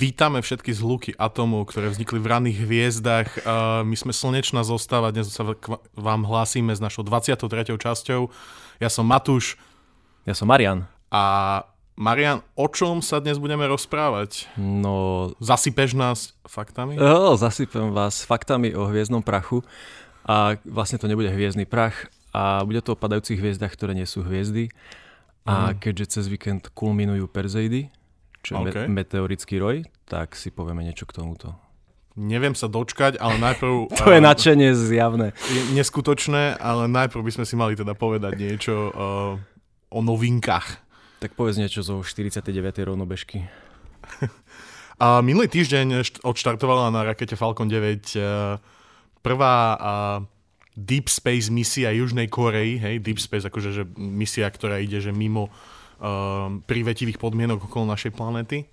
Vítame všetky zhluky atómov, ktoré vznikli v ranných hviezdach. My sme slnečná zostava, dnes sa vám hlásime s našou 23. časťou. Ja som Matúš. Ja som Marian. A Marian, o čom sa dnes budeme rozprávať? No... Zasypeš nás faktami? Jo, zasypem vás faktami o hviezdnom prachu. A vlastne to nebude hviezdny prach, a bude to o padajúcich hviezdach, ktoré nie sú hviezdy. A mm. keďže cez víkend kulminujú Perzeidy, čo je okay. me- meteorický roj, tak si povieme niečo k tomuto. Neviem sa dočkať, ale najprv... to je nadšenie zjavné. Je neskutočné, ale najprv by sme si mali teda povedať niečo uh, o novinkách. Tak povedz niečo zo 49. rovnobežky. A minulý týždeň odštartovala na rakete Falcon 9 uh, prvá uh, Deep Space misia Južnej Korei, hej, Deep Space akože že misia, ktorá ide že mimo privetivých podmienok okolo našej planéty.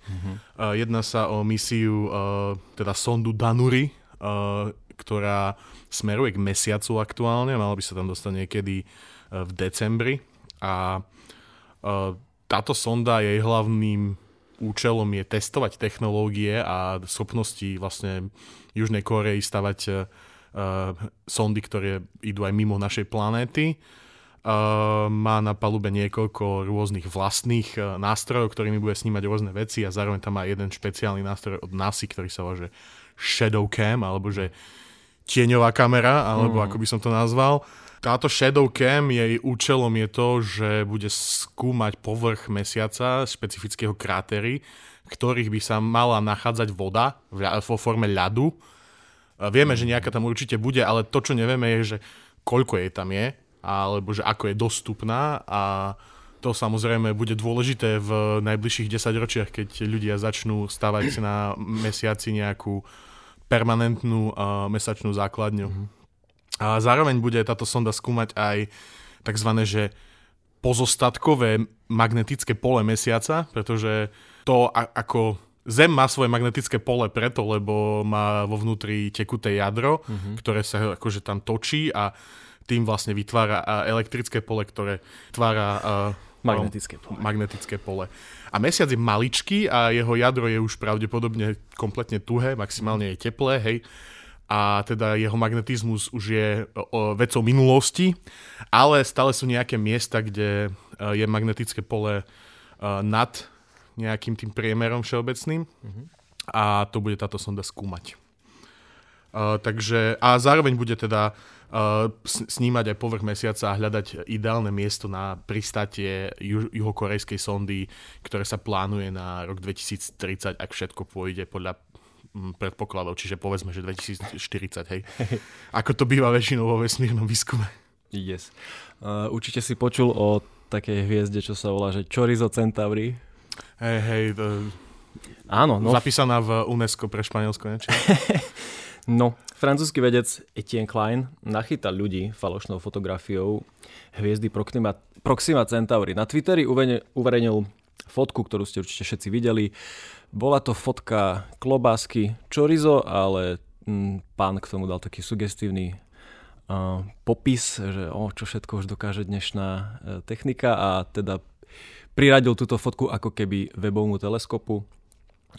Uh, jedná sa o misiu, uh, teda sondu Danuri, uh, ktorá smeruje k mesiacu aktuálne, malo by sa tam dostať niekedy v decembri. A táto sonda, jej hlavným účelom je testovať technológie a schopnosti vlastne Južnej Korei stavať sondy, ktoré idú aj mimo našej planéty. Uh, má na palube niekoľko rôznych vlastných uh, nástrojov, ktorými bude snímať rôzne veci a zároveň tam má jeden špeciálny nástroj od NASA, ktorý sa volá že Shadow Cam, alebo že tieňová kamera, alebo mm. ako by som to nazval. Táto Shadow Cam, jej účelom je to, že bude skúmať povrch mesiaca špecifického krátery, ktorých by sa mala nachádzať voda vo forme ľadu. Vieme, že nejaká tam určite bude, ale to, čo nevieme, je, že koľko jej tam je alebo že ako je dostupná a to samozrejme bude dôležité v najbližších 10 ročiach, keď ľudia začnú stavať na mesiaci nejakú permanentnú uh, mesačnú základňu. Mm-hmm. A zároveň bude táto sonda skúmať aj tzv. že pozostatkové magnetické pole mesiaca, pretože to a- ako Zem má svoje magnetické pole preto, lebo má vo vnútri tekuté jadro, mm-hmm. ktoré sa akože tam točí a tým vlastne vytvára elektrické pole, ktoré tvára magnetické pole. magnetické pole. A mesiac je maličký a jeho jadro je už pravdepodobne kompletne tuhé, maximálne je teplé, hej. A teda jeho magnetizmus už je vecou minulosti, ale stále sú nejaké miesta, kde je magnetické pole nad nejakým tým priemerom všeobecným. Mm-hmm. A to bude táto sonda skúmať. Uh, takže, a zároveň bude teda uh, snímať aj povrch mesiaca a hľadať ideálne miesto na pristátie ju- juhokorejskej sondy, ktoré sa plánuje na rok 2030, ak všetko pôjde podľa mm, predpokladov, čiže povedzme, že 2040, hej. Ako to býva väčšinou vo vesmírnom výskume. Yes. Uh, určite si počul o takej hviezde, čo sa volá, že Chorizo Centauri. Hej, hej, to... Áno, no. Zapísaná v UNESCO pre Španielsko, niečo? No, francúzsky vedec Etienne Klein nachytal ľudí falošnou fotografiou hviezdy Proxima, Proxima Centauri. Na Twitteri uverejnil fotku, ktorú ste určite všetci videli. Bola to fotka klobásky chorizo, ale mm, pán k tomu dal taký sugestívny uh, popis, že o, čo všetko už dokáže dnešná uh, technika a teda priradil túto fotku ako keby webovmu teleskopu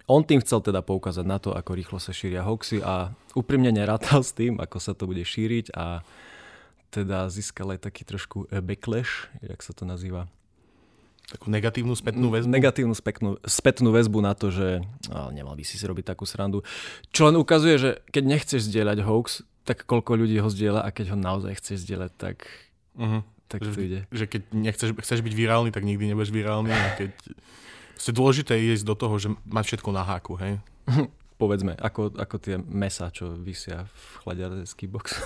on tým chcel teda poukázať na to, ako rýchlo sa šíria hoaxy a úprimne nerátal s tým, ako sa to bude šíriť a teda získal aj taký trošku eh, backlash, jak sa to nazýva. Takú negatívnu spätnú väzbu? Negatívnu spätnú, spätnú väzbu na to, že ale nemal by si si robiť takú srandu. Čo len ukazuje, že keď nechceš zdieľať hoax, tak koľko ľudí ho zdieľa a keď ho naozaj chceš zdieľať, tak, uh-huh. tak že, to ide. Že keď nechceš, chceš byť virálny, tak nikdy nebudeš virálny a keď Proste dôležité je ísť do toho, že mať všetko na háku, hej? Povedzme, ako, ako tie mesa, čo vysia v chladiarecký box.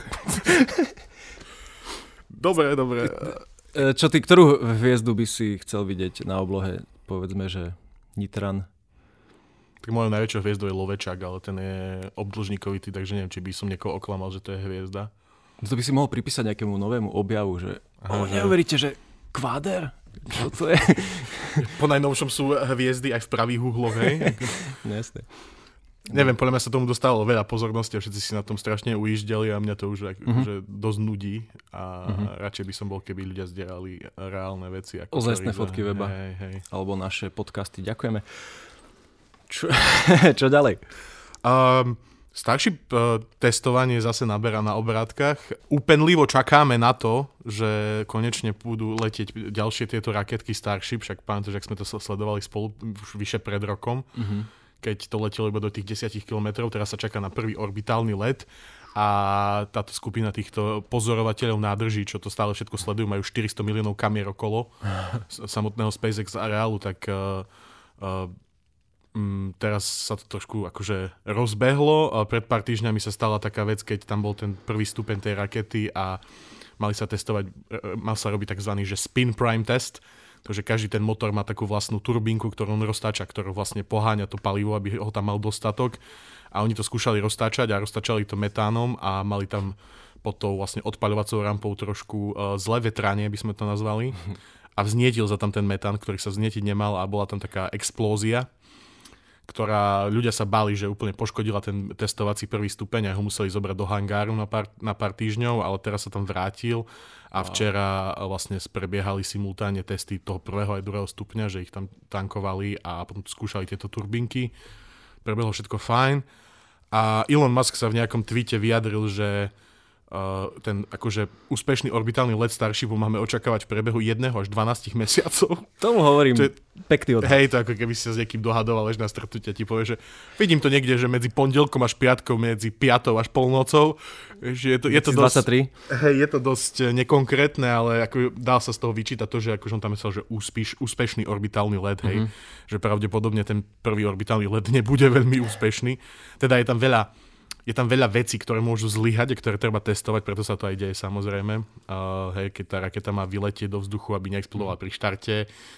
dobre, dobre. E, čo ty, ktorú hviezdu by si chcel vidieť na oblohe? Povedzme, že Nitran. Tak mojou najväčšou hviezdou je Lovečák, ale ten je obdlžníkovitý, takže neviem, či by som niekoho oklamal, že to je hviezda. No to by si mohol pripísať nejakému novému objavu, že Aha, neuveríte, že kváder čo to je? Po najnovšom sú hviezdy aj v pravých uhloch, hej? No, jasne. Neviem, podľa mňa sa tomu dostalo veľa pozornosti a všetci si na tom strašne ujíždeli a mňa to už uh-huh. že dosť nudí a uh-huh. radšej by som bol, keby ľudia zdierali reálne veci. Ako Ozajstné fotky weba. Hej, hej. Alebo naše podcasty. Ďakujeme. Čo, čo ďalej? Um, Starship uh, testovanie zase naberá na obrátkach. Úpenlivo čakáme na to, že konečne budú letieť ďalšie tieto raketky Starship, však pamätáš, že sme to sledovali spolu už vyše pred rokom, mm-hmm. keď to letelo iba do tých 10 km, teraz sa čaká na prvý orbitálny let a táto skupina týchto pozorovateľov nádrží, čo to stále všetko sledujú, majú 400 miliónov kamier okolo samotného SpaceX areálu, tak uh, uh, Mm, teraz sa to trošku akože rozbehlo. Pred pár týždňami sa stala taká vec, keď tam bol ten prvý stupeň tej rakety a mali sa testovať, e, e, mal sa robiť tzv. že spin prime test, takže každý ten motor má takú vlastnú turbínku, ktorú on roztáča, ktorú vlastne poháňa to palivo, aby ho tam mal dostatok. A oni to skúšali roztáčať a roztáčali to metánom a mali tam pod tou vlastne odpaľovacou rampou trošku uh, zlé vetranie, by sme to nazvali. A vznietil za tam ten metán, ktorý sa vznietiť nemal a bola tam taká explózia ktorá ľudia sa bali, že úplne poškodila ten testovací prvý stupeň a ho museli zobrať do hangáru na pár, na pár týždňov, ale teraz sa tam vrátil a včera vlastne prebiehali simultánne testy toho prvého aj druhého stupňa, že ich tam tankovali a potom skúšali tieto turbinky. Prebehlo všetko fajn. A Elon Musk sa v nejakom tweete vyjadril, že ten akože úspešný orbitálny let Starshipu máme očakávať v priebehu jedného až 12 mesiacov. Tomu hovorím, to je, pekný odhad. Hej, to ako keby si sa s niekým dohadoval až na stretnutie, ti povie, že vidím to niekde, že medzi pondelkom až piatkom, medzi piatou až polnocou, že je to, je to dosť, hej, je to dosť eh, nekonkrétne, ale ako dá sa z toho vyčítať to, že akože on tam myslel, že úspíš, úspešný orbitálny let, hej, mm-hmm. že pravdepodobne ten prvý orbitálny let nebude veľmi úspešný. Teda je tam veľa je tam veľa vecí, ktoré môžu zlyhať a ktoré treba testovať, preto sa to aj deje samozrejme. Uh, hej, keď tá raketa má vyletieť do vzduchu, aby neexplodovala pri štarte,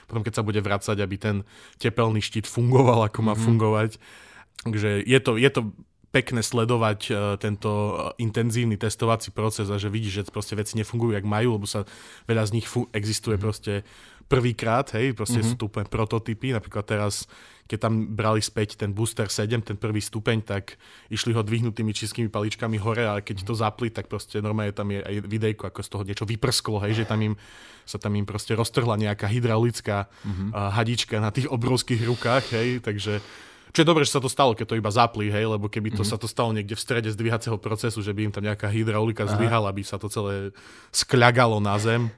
potom keď sa bude vracať, aby ten tepelný štít fungoval, ako má mm-hmm. fungovať. Takže je to, je to pekné sledovať uh, tento intenzívny testovací proces a že vidíš, že proste veci nefungujú, jak majú, lebo sa veľa z nich fu- existuje mm-hmm. proste prvýkrát, hej, proste mm-hmm. sú to úplne prototypy, napríklad teraz keď tam brali späť ten booster 7, ten prvý stupeň, tak išli ho dvihnutými čistými paličkami hore, ale keď to zapli, tak proste normálne tam je aj videjko, ako z toho niečo vyprsklo, hej, že tam im, sa tam im proste roztrhla nejaká hydraulická mm-hmm. uh, hadička na tých obrovských rukách, hej, takže čo je dobré, že sa to stalo, keď to iba zapli, hej, lebo keby to mm-hmm. sa to stalo niekde v strede zdvíhacieho procesu, že by im tam nejaká hydraulika zlyhala, aby sa to celé skľagalo na zem,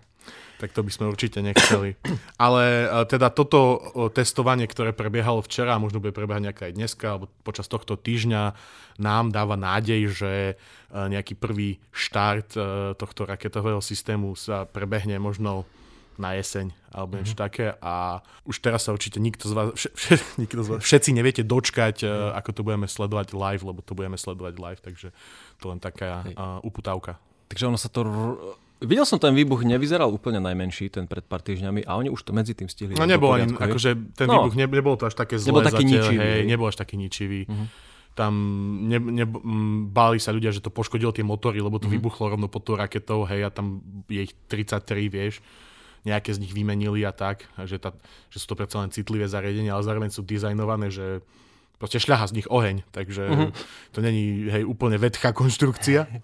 tak to by sme určite nechceli. Ale e, teda toto testovanie, ktoré prebiehalo včera, možno bude prebiehať nejaká aj dneska, alebo počas tohto týždňa, nám dáva nádej, že e, nejaký prvý štart e, tohto raketového systému sa prebehne možno na jeseň alebo niečo mm-hmm. také a už teraz sa určite nikto z vás, vš- vš- nikto z vás všetci neviete dočkať, mm. ako to budeme sledovať live, lebo to budeme sledovať live, takže to len taká uh, uputávka. Takže ono sa to r- Videl som ten výbuch, nevyzeral úplne najmenší, ten pred pár týždňami a oni už to medzi tým stihli. No nebol ani, akože ten no, výbuch ne, nebol to až také zlé nebol taký zatiaľ, ničivý. Hej, nebol až taký ničivý. Uh-huh. Tam ne, ne, báli sa ľudia, že to poškodilo tie motory, lebo to uh-huh. vybuchlo rovno pod tou raketou, hej, a tam je ich 33, vieš nejaké z nich vymenili a tak, že, tá, že sú to predsa len citlivé zariadenia, ale zároveň sú dizajnované, že proste šľaha z nich oheň, takže uh-huh. to není hej, úplne vedchá konštrukcia.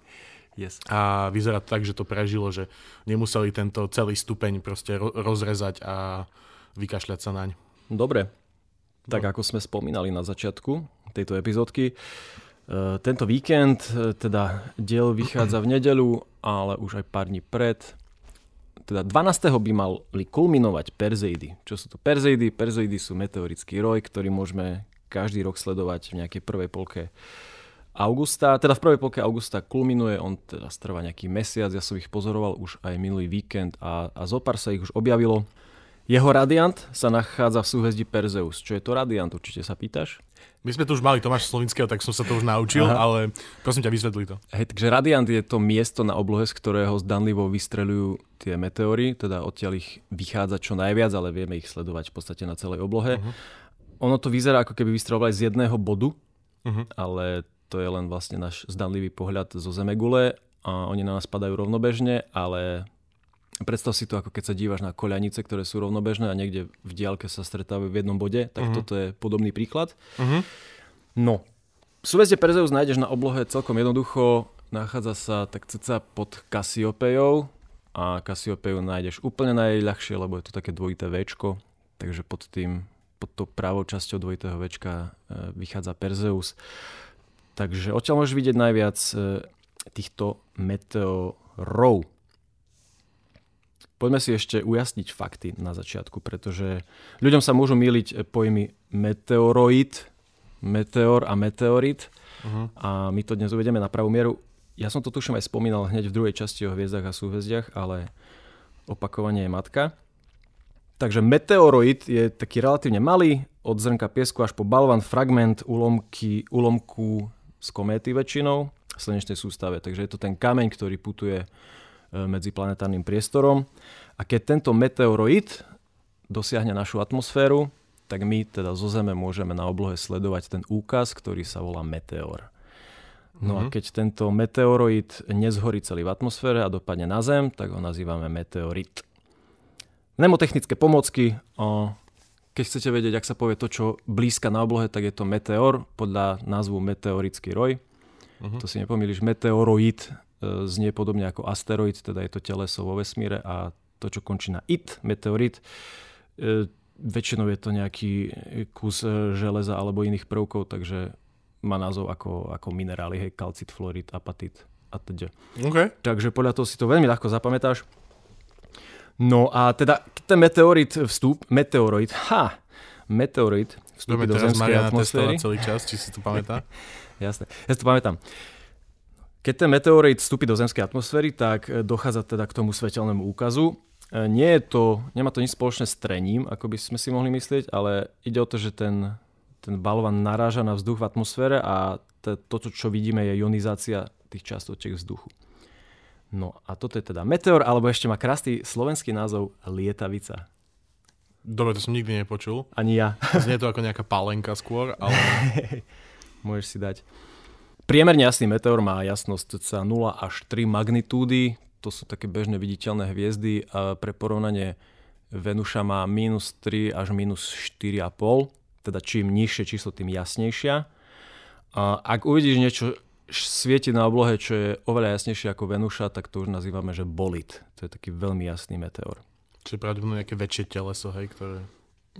Yes. A vyzerá to tak, že to prežilo, že nemuseli tento celý stupeň proste rozrezať a vykašľať sa naň. Dobre. Tak no. ako sme spomínali na začiatku tejto epizódky, e, tento víkend, e, teda diel vychádza v nedelu, ale už aj pár dní pred. Teda 12. by mali kulminovať Perzeidy. Čo sú to Perzeidy? Perzeidy sú meteorický roj, ktorý môžeme každý rok sledovať v nejakej prvej polke augusta, teda v prvej polke augusta kulminuje, on teda trvá nejaký mesiac, ja som ich pozoroval už aj minulý víkend a, a zopár sa ich už objavilo. Jeho radiant sa nachádza v súhvezdí Perzeus. Čo je to radiant, určite sa pýtaš? My sme tu už mali Tomáš Slovinského, tak som sa to už naučil, Aha. ale prosím ťa, vysvetli to. Hej, takže radiant je to miesto na oblohe, z ktorého zdanlivo vystrelujú tie meteóry, teda odtiaľ ich vychádza čo najviac, ale vieme ich sledovať v podstate na celej oblohe. Uh-huh. Ono to vyzerá, ako keby vystrelovali z jedného bodu, uh-huh. ale to je len vlastne náš zdanlivý pohľad zo Zemegule a oni na nás padajú rovnobežne, ale predstav si to, ako keď sa dívaš na koľanice, ktoré sú rovnobežné a niekde v diálke sa stretávajú v jednom bode, tak uh-huh. toto je podobný príklad. Uh-huh. No, súvezdie Perzeus nájdeš na oblohe celkom jednoducho, nachádza sa tak ceca pod Kasiopejou a Kasiopeiu nájdeš úplne najľahšie, lebo je to také dvojité Včko, takže pod tým pod tou pravou časťou dvojitého večka e, vychádza Perzeus. Takže odtiaľ môžeš vidieť najviac e, týchto meteorov. Poďme si ešte ujasniť fakty na začiatku, pretože ľuďom sa môžu míliť pojmy meteoroid, meteor a meteorit. Uh-huh. A my to dnes uvedieme na pravú mieru. Ja som to tuším aj spomínal hneď v druhej časti o hviezdach a súhvezdiach, ale opakovanie je matka. Takže meteoroid je taký relatívne malý, od zrnka piesku až po balvan fragment ulomky, ulomku z kométy väčšinou v slnečnej sústave. Takže je to ten kameň, ktorý putuje e, medzi planetárnym priestorom. A keď tento meteoroid dosiahne našu atmosféru, tak my teda zo Zeme môžeme na oblohe sledovať ten úkaz, ktorý sa volá meteor. No mm-hmm. a mhm. keď tento meteoroid nezhorí celý v atmosfére a dopadne na Zem, tak ho nazývame meteorit. Nemotechnické pomocky. Keď chcete vedieť, ak sa povie to, čo blízka na oblohe, tak je to meteor podľa názvu meteorický roj. Uh-huh. To si nepomýliš, meteoroid e, znie podobne ako asteroid, teda je to teleso vo vesmíre a to, čo končí na it, meteorit, e, väčšinou je to nejaký kus e, železa alebo iných prvkov, takže má názov ako, ako minerály, hej, kalcit, fluorid, apatit a teda. Okay. Takže podľa toho si to veľmi ľahko zapamätáš. No a teda ten meteorit vstup, meteoroid, ha, meteorit vstúpi do zemskej atmosféry. celý čas, či si to pamätá? Jasné, ja si to pamätám. Keď ten meteorit vstúpi do zemskej atmosféry, tak e, dochádza teda k tomu svetelnému úkazu. E, nie je to, nemá to nič spoločné s trením, ako by sme si mohli myslieť, ale ide o to, že ten, ten balvan naráža na vzduch v atmosfére a to, to, čo vidíme, je ionizácia tých častotiek vzduchu. No a toto je teda meteor, alebo ešte má krásny slovenský názov lietavica. Dobre, to som nikdy nepočul. Ani ja. Znie to ako nejaká palenka skôr, ale... Môžeš si dať. Priemerne jasný meteor má jasnosť cca 0 až 3 magnitúdy. To sú také bežne viditeľné hviezdy. A pre porovnanie Venuša má minus 3 až minus 4,5. Teda čím nižšie číslo, tým jasnejšia. A ak uvidíš niečo svieti na oblohe, čo je oveľa jasnejšie ako Venuša, tak to už nazývame, že bolit. To je taký veľmi jasný meteor. Čiže pravdepodobne nejaké väčšie teleso, hej, ktoré...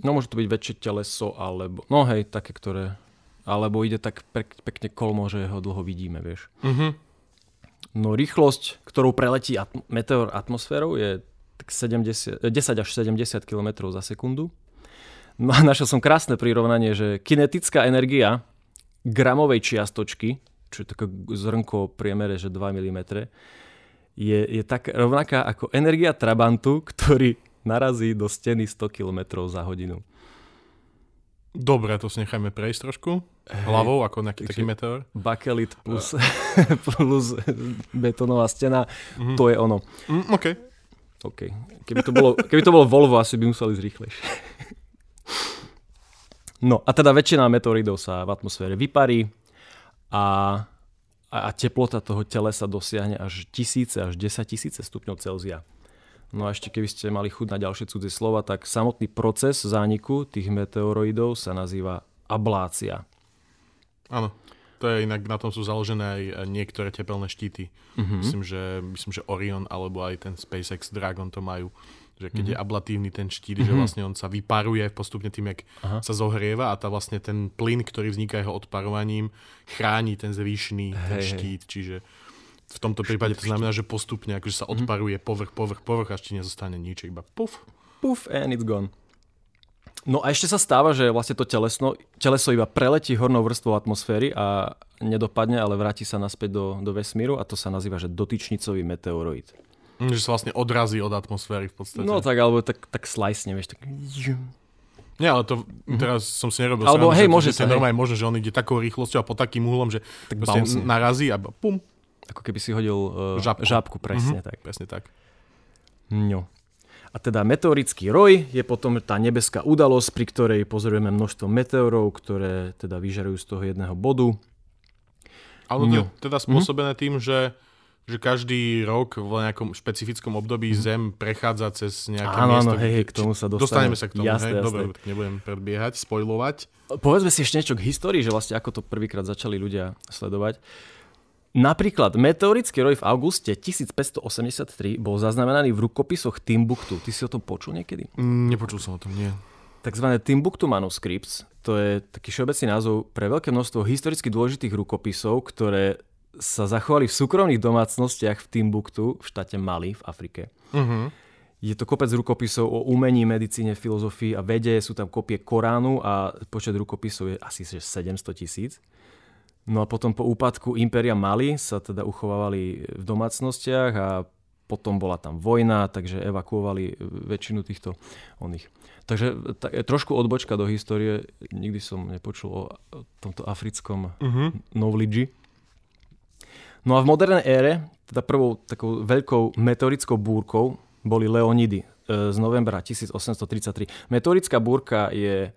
No môže to byť väčšie teleso, alebo... No hej, také, ktoré... Alebo ide tak pek, pekne kolmo, že ho dlho vidíme, vieš. Uh-huh. No rýchlosť, ktorou preletí atm- meteor atmosférou je tak 70, 10 až 70 km za sekundu. No a našiel som krásne prirovnanie, že kinetická energia gramovej čiastočky čo je také zrnko priemere, že 2 mm, je, je tak rovnaká ako energia Trabantu, ktorý narazí do steny 100 km za hodinu. Dobre, to si nechajme prejsť trošku. Hlavou, ako nejaký taký meteor. Bakelit plus, plus betonová stena, mm-hmm. to je ono. Mm, OK. OK. Keby to, bolo, keby to bolo Volvo, asi by museli ísť rýchlejšie. No a teda väčšina meteoridov sa v atmosfére vyparí, a, a teplota toho telesa dosiahne až tisíce, až 10 tisíce stupňov Celzia. No a ešte keby ste mali chuť na ďalšie cudzie slova, tak samotný proces zániku tých meteoroidov sa nazýva ablácia. Áno, to je inak, na tom sú založené aj niektoré tepelné štíty. Mm-hmm. Myslím, že, myslím, že Orion alebo aj ten SpaceX Dragon to majú že keď mm-hmm. je ablatívny ten štít, mm-hmm. že vlastne on sa vyparuje postupne tým, jak Aha. sa zohrieva a tá vlastne ten plyn, ktorý vzniká jeho odparovaním, chráni ten zvýšný ten štít, hej. čiže v tomto prípade to znamená, že postupne akože sa mhm. odparuje povrch, povrch, povrch, až ti nezostane nič, iba puf. Puf and it's gone. No a ešte sa stáva, že vlastne to telesno, teleso iba preletí hornou vrstvou atmosféry a nedopadne, ale vráti sa naspäť do, do vesmíru a to sa nazýva, že dotyčnicový meteoroid. Že sa vlastne odrazí od atmosféry v podstate. No tak, alebo tak, tak slice, vieš, tak... Nie, ale to mhm. teraz som si nerobil Alebo srandu, hej, že, môže že sa, normálne možno, že on ide takou rýchlosťou a po takým uhlom, že tak narazí a pum. Ako keby si hodil uh, žabku. žabku, presne mm-hmm. tak. Presne tak. No. A teda meteorický roj je potom tá nebeská udalosť, pri ktorej pozorujeme množstvo meteorov, ktoré teda vyžarujú z toho jedného bodu. Ale to je teda spôsobené mm-hmm. tým, že že každý rok v nejakom špecifickom období mm. Zem prechádza cez nejaké áno, miesto. Áno, hej, hej, k tomu sa dostaneme. Dostaneme sa k tomu, jasné, hej? Jasné. Dobre, nebudem predbiehať, spojlovať. Povedzme si ešte niečo k histórii, že vlastne ako to prvýkrát začali ľudia sledovať. Napríklad meteorický roj v auguste 1583 bol zaznamenaný v rukopisoch Timbuktu. Ty si o tom počul niekedy? Mm, nepočul som o tom, nie. tzv. Timbuktu Manuscripts. To je taký všeobecný názov pre veľké množstvo historicky dôležitých rukopisov, ktoré sa zachovali v súkromných domácnostiach v Timbuktu, v štáte Mali v Afrike. Uh-huh. Je to kopec rukopisov o umení, medicíne, filozofii a vede. Sú tam kopie Koránu a počet rukopisov je asi 700 tisíc. No a potom po úpadku Impéria Mali sa teda uchovávali v domácnostiach a potom bola tam vojna, takže evakuovali väčšinu týchto oných. Takže tak, trošku odbočka do histórie. Nikdy som nepočul o tomto africkom uh-huh. knowledge. No a v modernej ére, teda prvou takou veľkou meteorickou búrkou boli Leonidy e, z novembra 1833. Meteorická búrka je,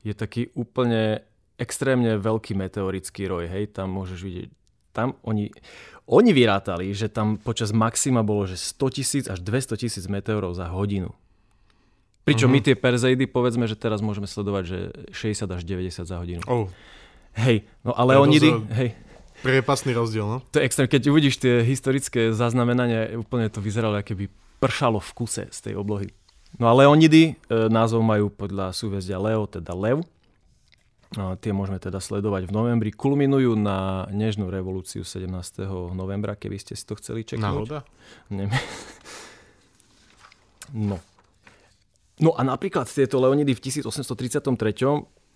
je taký úplne extrémne veľký meteorický roj, hej, tam môžeš vidieť, tam oni, oni vyrátali, že tam počas maxima bolo, že 100 tisíc až 200 tisíc meteorov za hodinu. Pričom uh-huh. my tie Perseidy, povedzme, že teraz môžeme sledovať, že 60 až 90 za hodinu. Oh. Hej, no ale oni, hej. Priepasný rozdiel, no? To je extrém. Keď uvidíš tie historické zaznamenania, úplne to vyzeralo, ako keby pršalo v kuse z tej oblohy. No a Leonidy, e, názov majú podľa súvezdia Leo, teda lev. A tie môžeme teda sledovať v novembri. Kulminujú na Nežnú revolúciu 17. novembra, keby ste si to chceli čeknúť. Náhoda? Ne. No. No a napríklad tieto Leonidy v 1833.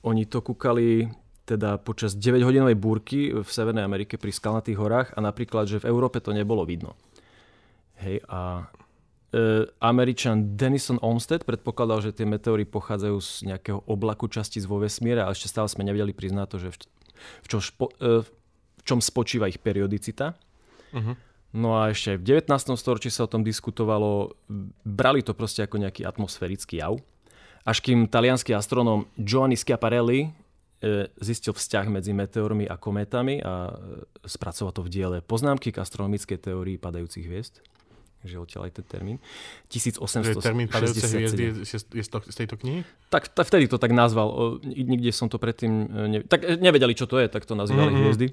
Oni to kúkali teda počas 9-hodinovej búrky v Severnej Amerike pri Skalnatých horách a napríklad, že v Európe to nebolo vidno. Hej, a E, Američan Denison Olmsted predpokladal, že tie meteory pochádzajú z nejakého oblaku častíc vo vesmíre, ale ešte stále sme nevedeli priznať to, že v, v, čom, špo, e, v čom spočíva ich periodicita. Uh-huh. No a ešte v 19. storočí sa o tom diskutovalo, brali to proste ako nejaký atmosférický jav. Až kým talianský astronóm Giovanni Schiaparelli zistil vzťah medzi meteormi a kométami a spracoval to v diele Poznámky k astronomickej teórii padajúcich hviezd že odtiaľ aj ten termín. 1867. Termín padajúce hviezdy je, je, je z tejto knihy? Tak, tak vtedy to tak nazval. Nikde som to predtým... E, ne, tak e, nevedeli, čo to je, tak to nazývali mm-hmm. hviezdy.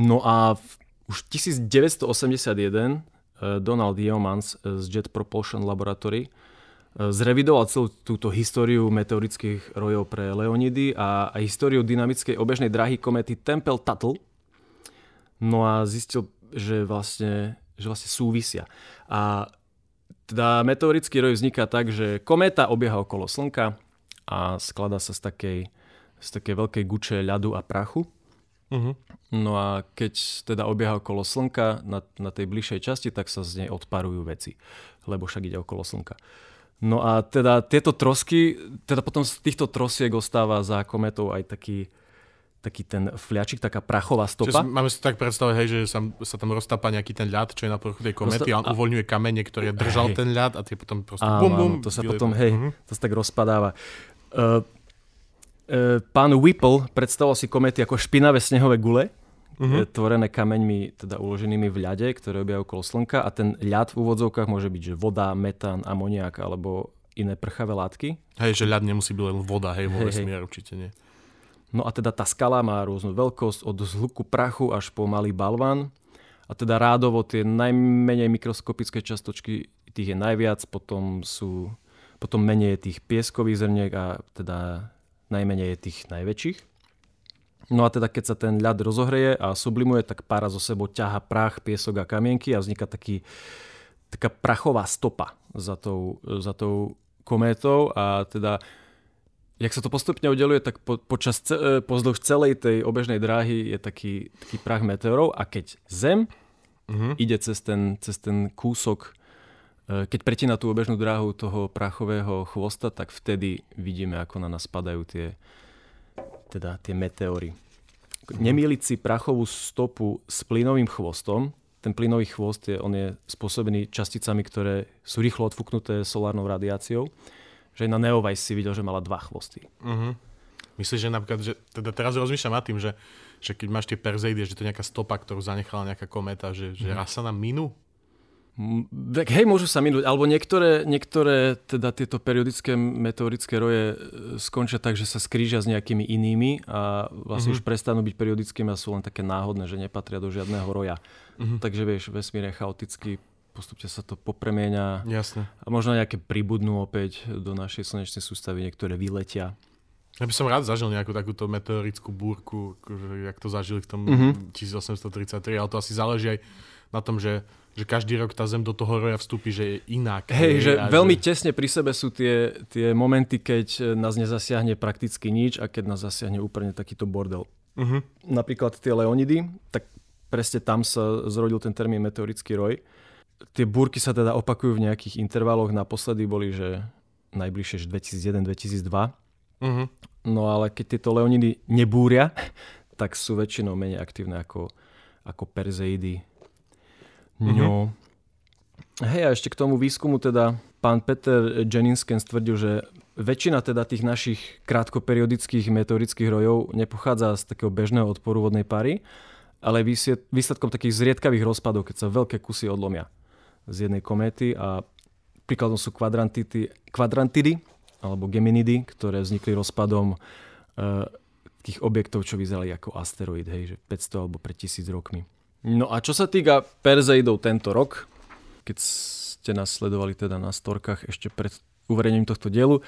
No a v, už 1981 e, Donald Yeomans z Jet Propulsion Laboratory zrevidoval celú túto históriu meteorických rojov pre Leonidy a, a históriu dynamickej obežnej dráhy komety Tempel-Tuttle. No a zistil, že vlastne že vlastne súvisia. A teda meteorický roj vzniká tak, že kométa obieha okolo Slnka a skladá sa z takej, z takej veľkej guče ľadu a prachu. Uh-huh. No a keď teda obieha okolo Slnka na, na tej bližšej časti, tak sa z nej odparujú veci, lebo však ide okolo Slnka. No a teda tieto trosky, teda potom z týchto trosiek ostáva za kometou aj taký taký ten fľačik, taká prachová stopa. Čiže máme si tak predstaviť, hej, že sa, sa tam roztápa nejaký ten ľad, čo je na povrchu tej komety a on uvoľňuje kamene, ktoré držal hej. ten ľad a tie potom proste áno, bum, bum. Áno, to sa potom, hej, uh-huh. to sa tak rozpadáva. Uh, uh, pán Whipple predstavoval si komety ako špinavé snehové gule, uh-huh. tvorené kameňmi teda uloženými v ľade, ktoré objajú okolo Slnka a ten ľad v úvodzovkách môže byť že voda, metán, amoniak alebo iné prchavé látky. Hej, že ľad nemusí byť len voda, hej, vo vesmíre určite nie. No a teda tá skala má rôznu veľkosť, od zhluku prachu až po malý balvan. A teda rádovo tie najmenej mikroskopické častočky, tých je najviac, potom sú potom menej je tých pieskových zrniek a teda najmenej je tých najväčších. No a teda keď sa ten ľad rozohreje a sublimuje, tak pára zo sebou ťaha prach, piesok a kamienky a vzniká taký, taká prachová stopa za tou, za tou kométou a teda Jak sa to postupne udeluje, tak po, počas, e, pozdĺž celej tej obežnej dráhy je taký, taký prach meteorov a keď Zem uh-huh. ide cez ten, cez ten kúsok, e, keď pretína tú obežnú dráhu toho prachového chvosta, tak vtedy vidíme, ako na nás padajú tie, teda tie meteory. Nemýliť si prachovú stopu s plynovým chvostom, ten plynový chvost je, on je spôsobený časticami, ktoré sú rýchlo odfúknuté solárnou radiáciou že na Neovice si videl, že mala dva chvosty. Uh-huh. Myslíš, že napríklad, že teda teraz rozmýšľam nad tým, že, že keď máš tie Perseidy, že to je nejaká stopa, ktorú zanechala nejaká kometa, že, že raz sa nám minú? Tak hej, môžu sa minúť, alebo niektoré, niektoré teda tieto periodické meteorické roje e, skončia tak, že sa skrížia s nejakými inými a vlastne uh-huh. už prestanú byť periodickými a sú len také náhodné, že nepatria do žiadneho roja. Uh-huh. Takže vieš, vesmír je chaotický postupne sa to popremieňa Jasne. a možno nejaké pribudnú opäť do našej slnečnej sústavy, niektoré vyletia. Ja by som rád zažil nejakú takúto meteorickú búrku, akože, jak to zažili v tom Mhm. 1833, ale to asi záleží aj na tom, že, že každý rok tá zem do toho roja vstúpi, že je inak. Hej, že veľmi tesne pri sebe sú tie, tie momenty, keď nás nezasiahne prakticky nič a keď nás zasiahne úplne takýto bordel. Uh-huh. Napríklad tie Leonidy, tak presne tam sa zrodil ten termín meteorický roj. Tie búrky sa teda opakujú v nejakých intervaloch. Naposledy boli, že najbližšie že 2001-2002. Uh-huh. No ale keď tieto Leonidy nebúria, tak sú väčšinou menej aktívne ako, ako Perseidy. No. Hej, a ešte k tomu výskumu teda pán Peter Jenningsken stvrdil, že väčšina teda tých našich krátkoperiodických meteorických rojov nepochádza z takého bežného odporu vodnej pary, ale výsledkom takých zriedkavých rozpadov, keď sa veľké kusy odlomia z jednej kométy a príkladom sú kvadrantidy, alebo geminidy, ktoré vznikli rozpadom e, takých objektov, čo vyzerali ako asteroid, hej, že 500 alebo pred tisíc rokmi. No a čo sa týka Perzeidov tento rok, keď ste nás sledovali teda na storkách ešte pred uverejnením tohto dielu,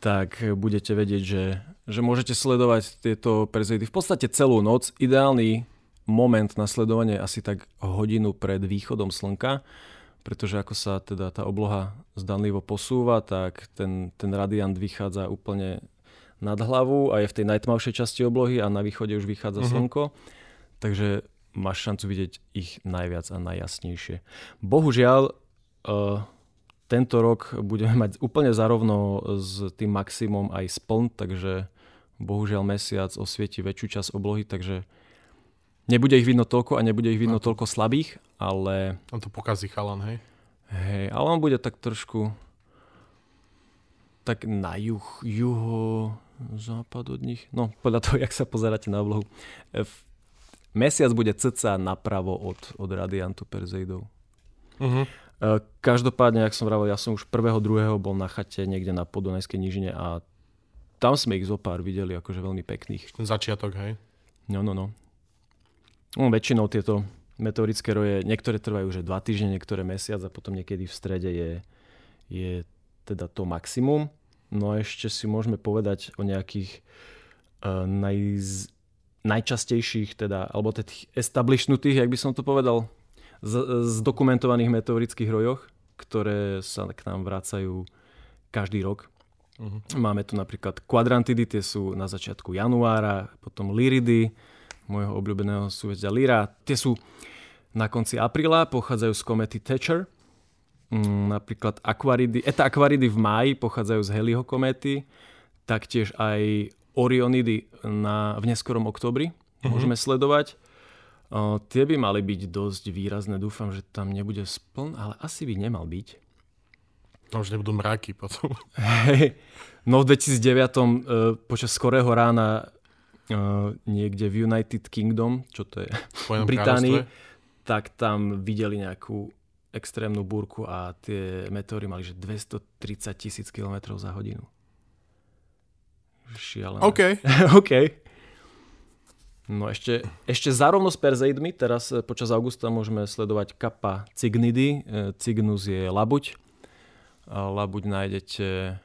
tak budete vedieť, že, že môžete sledovať tieto Perzeidy v podstate celú noc. Ideálny moment na sledovanie asi tak hodinu pred východom slnka, pretože ako sa teda tá obloha zdanlivo posúva, tak ten, ten radiant vychádza úplne nad hlavu a je v tej najtmavšej časti oblohy a na východe už vychádza uh-huh. slnko. Takže máš šancu vidieť ich najviac a najjasnejšie. Bohužiaľ, uh, tento rok budeme mať úplne zarovno s tým maximum aj spln, takže bohužiaľ mesiac osvieti väčšiu časť oblohy, takže nebude ich vidno toľko a nebude ich vidno toľko slabých, ale... On to pokazí chalan, hej? Hej, ale on bude tak trošku tak na juh, juho, západ od nich. No, podľa toho, jak sa pozeráte na oblohu. Mesiac bude cca napravo od, od radiantu Perzeidov. Uh-huh. Každopádne, jak som vravel, ja som už prvého, druhého bol na chate niekde na Podunajskej nížine a tam sme ich zo pár videli, akože veľmi pekných. Začiatok, hej? No, no, no. no väčšinou tieto meteorické roje, niektoré trvajú už dva týždne, niektoré mesiac a potom niekedy v strede je, je teda to maximum. No a ešte si môžeme povedať o nejakých uh, najz, najčastejších, teda, alebo tých establishnutých, jak by som to povedal, z, zdokumentovaných meteorických rojoch, ktoré sa k nám vracajú každý rok. Uh-huh. Máme tu napríklad kvadrantidy, tie sú na začiatku januára, potom liridy, môjho obľúbeného súvezďa Lyra. Tie sú na konci apríla, pochádzajú z komety Thatcher. Mm, napríklad akvaridy, eta akvaridy v máji pochádzajú z Heliho kométy, taktiež aj Orionidy na, v neskorom oktobri uh-huh. môžeme sledovať. O, tie by mali byť dosť výrazné. Dúfam, že tam nebude spln, ale asi by nemal byť. Tam už nebudú mraky potom. Hey, no v 2009 e, počas skorého rána e, niekde v United Kingdom, čo to je v Británii, tak tam videli nejakú extrémnu búrku a tie meteóry mali že 230 tisíc km za hodinu. Šialené. OK. OK. No ešte, ešte zárovno s Perzeidmi, teraz e, počas augusta môžeme sledovať kappa Cygnidy. E, Cygnus je labuť. Labuť nájdete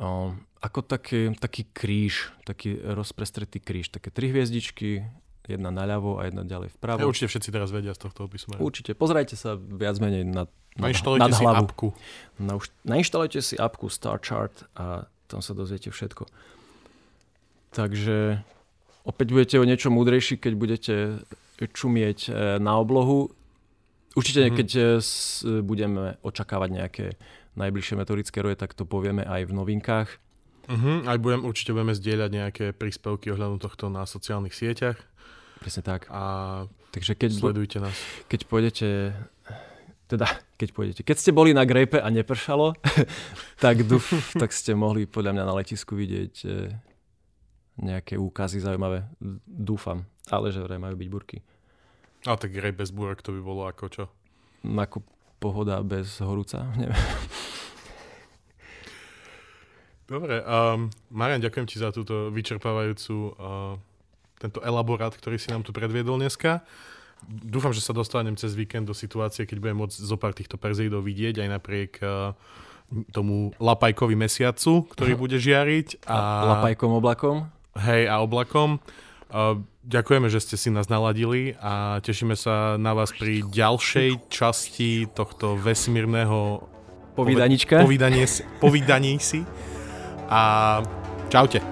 o, ako taký, taký kríž, taký rozprestretý kríž, také tri hviezdičky, jedna naľavo a jedna ďalej vpravo. Ja, určite všetci teraz vedia z tohto opisu. Určite, pozrajte sa viac menej na, na, nad si apku. Na, nainštalujte si apku Star Chart a tam sa dozviete všetko. Takže opäť budete o niečo múdrejší, keď budete čumieť e, na oblohu. Určite, mm-hmm. keď e, budeme očakávať nejaké najbližšie metodické roje, tak to povieme aj v novinkách. Uh-huh. Aj budem, určite budeme zdieľať nejaké príspevky ohľadom tohto na sociálnych sieťach. Presne tak. A Takže keď sledujte nás. Keď pôjdete teda keď pôjdete. Keď ste boli na grejpe a nepršalo, tak, duf, tak ste mohli podľa mňa na letisku vidieť e, nejaké úkazy zaujímavé. Dúfam. Ale že vraj majú byť burky. A tak grej bez búrok to by bolo ako čo? Ako pohoda bez horúca. Neviem. Dobre, um, Marian, ďakujem ti za túto vyčerpávajúcu uh, tento elaborát, ktorý si nám tu predviedol dneska. Dúfam, že sa dostanem cez víkend do situácie, keď budem môcť zo pár týchto Perzeidov vidieť aj napriek uh, tomu Lapajkovi mesiacu, ktorý bude žiariť. A... Lapajkom oblakom? Hej, a oblakom. Uh, ďakujeme, že ste si nás naladili a tešíme sa na vás pri ďalšej časti tohto vesmírneho Povídanička. Povídanie, povídaní si. A čaute.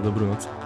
Dobrú noc.